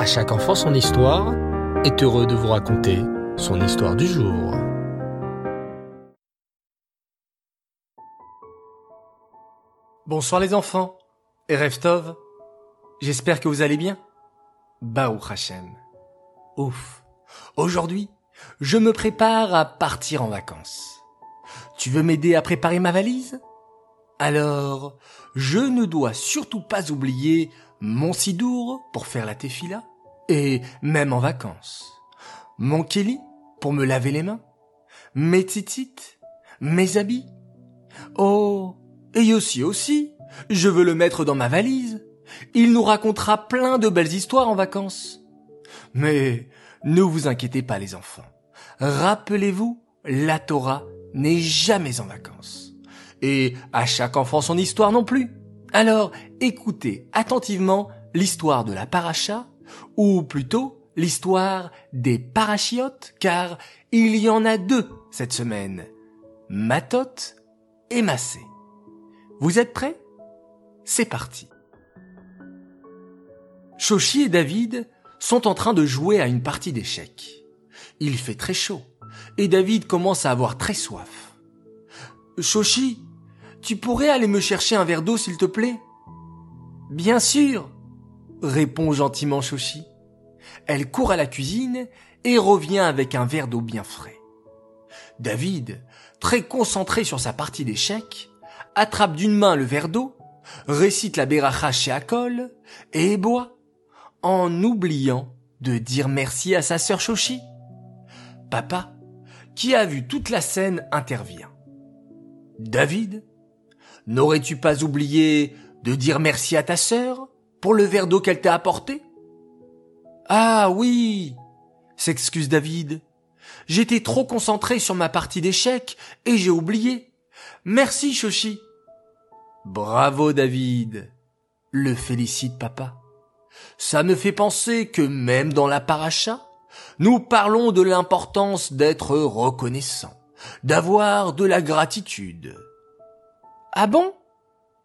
À chaque enfant son histoire est heureux de vous raconter son histoire du jour. Bonsoir les enfants et Reftov. J'espère que vous allez bien. Baou Hachem. Ouf. Aujourd'hui, je me prépare à partir en vacances. Tu veux m'aider à préparer ma valise? Alors, je ne dois surtout pas oublier mon sidour pour faire la tefila, et même en vacances. Mon keli pour me laver les mains, mes titites, mes habits. Oh, et aussi aussi, je veux le mettre dans ma valise. Il nous racontera plein de belles histoires en vacances. Mais ne vous inquiétez pas les enfants. Rappelez-vous, la Torah n'est jamais en vacances. Et à chaque enfant son histoire non plus. Alors écoutez attentivement l'histoire de la paracha, ou plutôt l'histoire des parachiotes, car il y en a deux cette semaine. Matot et Massé. Vous êtes prêts? C'est parti. Shoshi et David sont en train de jouer à une partie d'échecs. Il fait très chaud et David commence à avoir très soif. Shoshi, tu pourrais aller me chercher un verre d'eau s'il te plaît? Bien sûr, répond gentiment Shoshi. Elle court à la cuisine et revient avec un verre d'eau bien frais. David, très concentré sur sa partie d'échecs, attrape d'une main le verre d'eau, récite la beracha chez Akol et boit, en oubliant de dire merci à sa sœur Shoshi. Papa, qui a vu toute la scène, intervient. David, n'aurais-tu pas oublié de dire merci à ta sœur? Pour le verre d'eau qu'elle t'a apporté? Ah oui, s'excuse David. J'étais trop concentré sur ma partie d'échecs et j'ai oublié. Merci, Shoshi. Bravo, David. Le félicite papa. Ça me fait penser que même dans la paracha, nous parlons de l'importance d'être reconnaissant, d'avoir de la gratitude. Ah bon?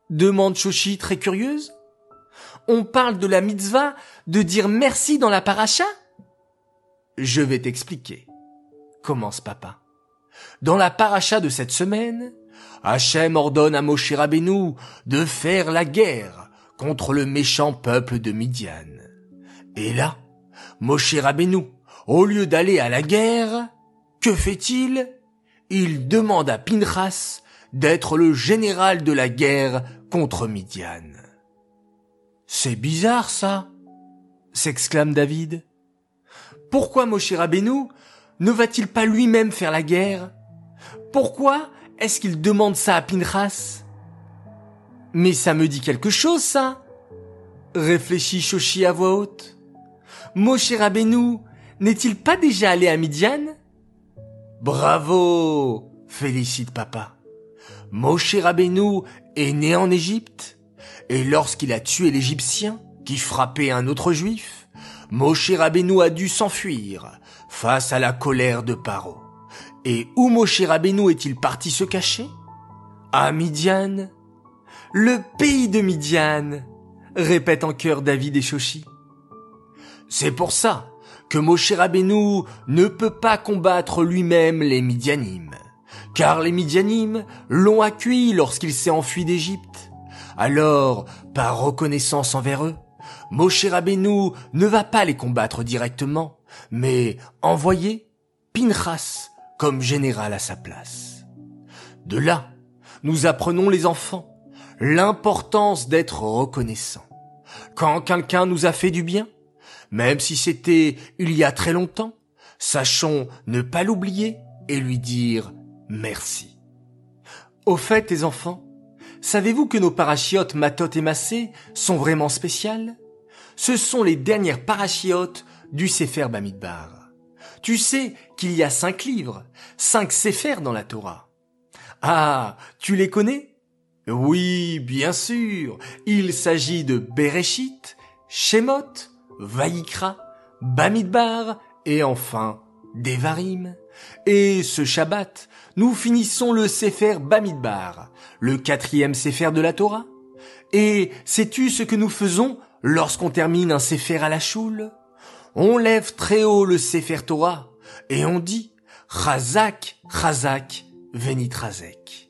demande Shoshi très curieuse. On parle de la mitzvah de dire merci dans la paracha? Je vais t'expliquer. Commence papa. Dans la paracha de cette semaine, Hachem ordonne à Moshe Rabbeinu de faire la guerre contre le méchant peuple de Midian. Et là, Moshe Rabbeinu, au lieu d'aller à la guerre, que fait-il? Il demande à Pinchas d'être le général de la guerre contre Midian. C'est bizarre ça, s'exclame David. Pourquoi Moshe Rabbeinu ne va-t-il pas lui-même faire la guerre? Pourquoi est-ce qu'il demande ça à Pinchas? Mais ça me dit quelque chose, ça! réfléchit Shoshi à voix haute. Moshe Rabbeinu n'est-il pas déjà allé à Midian Bravo! félicite papa. Moshe Rabbeinu est né en Égypte, et lorsqu'il a tué l'Égyptien qui frappait un autre juif, Moshe Rabbeinu a dû s'enfuir face à la colère de Paro. Et où Moshe Rabbeinu est-il parti se cacher? À Midian Le pays de Midian répètent en chœur David et Shoshi. C'est pour ça que Moshe Rabbeinu ne peut pas combattre lui-même les Midianim, car les Midianim l'ont accueilli lorsqu'il s'est enfui d'Égypte. Alors, par reconnaissance envers eux, Moshe Rabbeinu ne va pas les combattre directement, mais envoyer Pinchas comme général à sa place. De là, nous apprenons les enfants l'importance d'être reconnaissant. Quand quelqu'un nous a fait du bien, même si c'était il y a très longtemps, sachons ne pas l'oublier et lui dire merci. Au fait, les enfants, savez-vous que nos parachiotes Matot et Massé sont vraiment spéciales? Ce sont les dernières parachiotes du Sefer Bamidbar. Tu sais qu'il y a cinq livres, cinq Sefer dans la Torah. Ah, tu les connais? Oui, bien sûr. Il s'agit de Bereshit, Shemot, Vaïkra, Bamidbar et enfin Devarim. Et ce Shabbat, nous finissons le Sefer Bamidbar, le quatrième Sefer de la Torah. Et sais-tu ce que nous faisons lorsqu'on termine un Sefer à la choule? On lève très haut le Sefer Torah et on dit Chazak, Chazak, Venitrazek.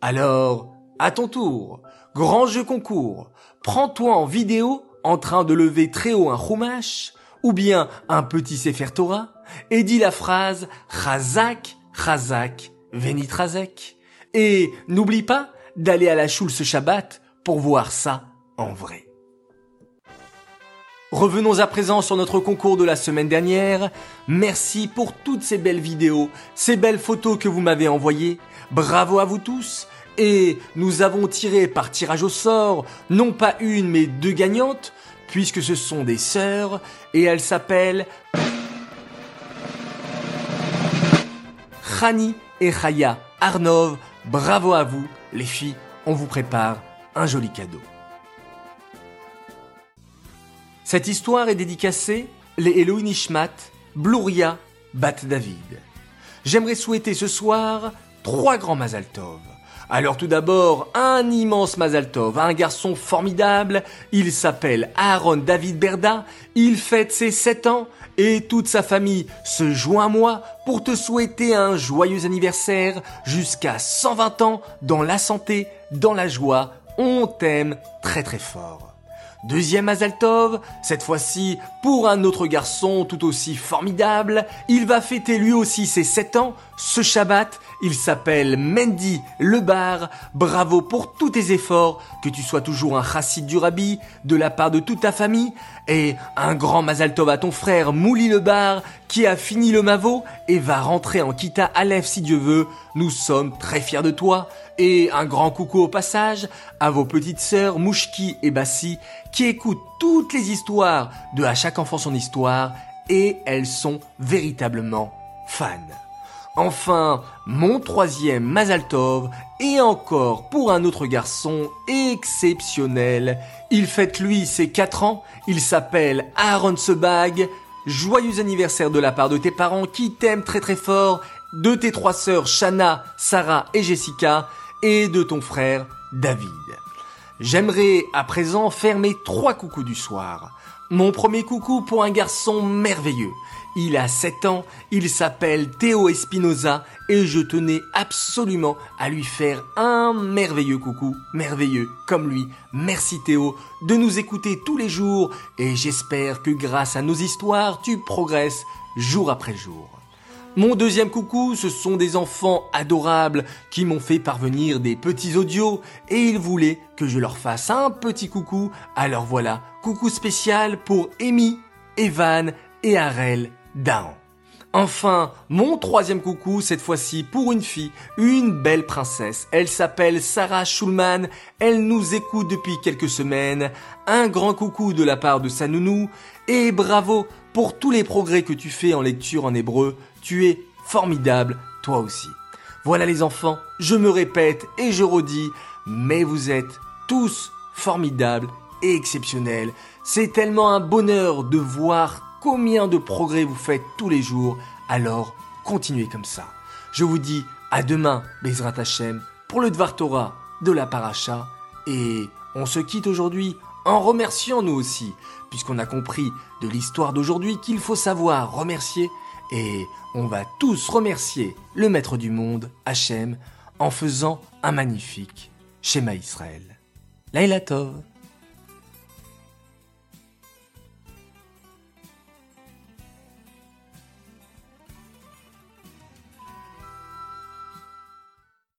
Alors, à ton tour, grand jeu concours, prends-toi en vidéo en train de lever très haut un chumash ou bien un petit Sefer Torah et dis la phrase Chazak, Chazak, Venitrazek. Et n'oublie pas d'aller à la choule ce Shabbat pour voir ça en vrai. Revenons à présent sur notre concours de la semaine dernière. Merci pour toutes ces belles vidéos, ces belles photos que vous m'avez envoyées. Bravo à vous tous. Et nous avons tiré par tirage au sort, non pas une mais deux gagnantes, puisque ce sont des sœurs, et elles s'appellent Khani et Chaya Arnov. Bravo à vous, les filles, on vous prépare un joli cadeau. Cette histoire est dédicacée les Elohim Nishmat, Bluria, Bat David. J'aimerais souhaiter ce soir trois grands Mazal Tov. Alors tout d'abord, un immense Mazal Tov, un garçon formidable, il s'appelle Aaron David Berda, il fête ses 7 ans et toute sa famille se joint à moi pour te souhaiter un joyeux anniversaire jusqu'à 120 ans dans la santé, dans la joie, on t'aime très très fort. Deuxième Azaltov, cette fois-ci pour un autre garçon tout aussi formidable. Il va fêter lui aussi ses 7 ans ce Shabbat. Il s'appelle Mendy Lebar. Bravo pour tous tes efforts, que tu sois toujours un chassid du rabbi de la part de toute ta famille. Et un grand Mazaltov à ton frère Mouli Lebar qui a fini le Mavo et va rentrer en Kita Aleph si Dieu veut. Nous sommes très fiers de toi. Et un grand coucou au passage à vos petites sœurs Mouchki et Bassi qui écoutent toutes les histoires de À chaque enfant son histoire et elles sont véritablement fans. Enfin, mon troisième Mazaltov et encore pour un autre garçon exceptionnel. Il fête lui ses 4 ans, il s'appelle Aaron Sebag. Joyeux anniversaire de la part de tes parents qui t'aiment très très fort, de tes trois sœurs Shana, Sarah et Jessica et de ton frère David. J'aimerais à présent faire mes trois coucous du soir. Mon premier coucou pour un garçon merveilleux. Il a 7 ans, il s'appelle Théo Espinoza et je tenais absolument à lui faire un merveilleux coucou, merveilleux comme lui. Merci Théo de nous écouter tous les jours et j'espère que grâce à nos histoires, tu progresses jour après jour. Mon deuxième coucou, ce sont des enfants adorables qui m'ont fait parvenir des petits audios et ils voulaient que je leur fasse un petit coucou. Alors voilà, coucou spécial pour Amy, Evan et Arel Daon. Enfin, mon troisième coucou, cette fois-ci pour une fille, une belle princesse. Elle s'appelle Sarah Schulman, elle nous écoute depuis quelques semaines. Un grand coucou de la part de sa nounou et bravo pour tous les progrès que tu fais en lecture en hébreu. Tu es formidable, toi aussi. Voilà les enfants, je me répète et je redis, mais vous êtes tous formidables et exceptionnels. C'est tellement un bonheur de voir combien de progrès vous faites tous les jours. Alors, continuez comme ça. Je vous dis à demain, Bezrat Hashem, pour le Dvar Torah de la Paracha. Et on se quitte aujourd'hui en remerciant nous aussi, puisqu'on a compris de l'histoire d'aujourd'hui qu'il faut savoir remercier. Et on va tous remercier le Maître du monde, Hachem, en faisant un magnifique schéma Israël. Laila Tov.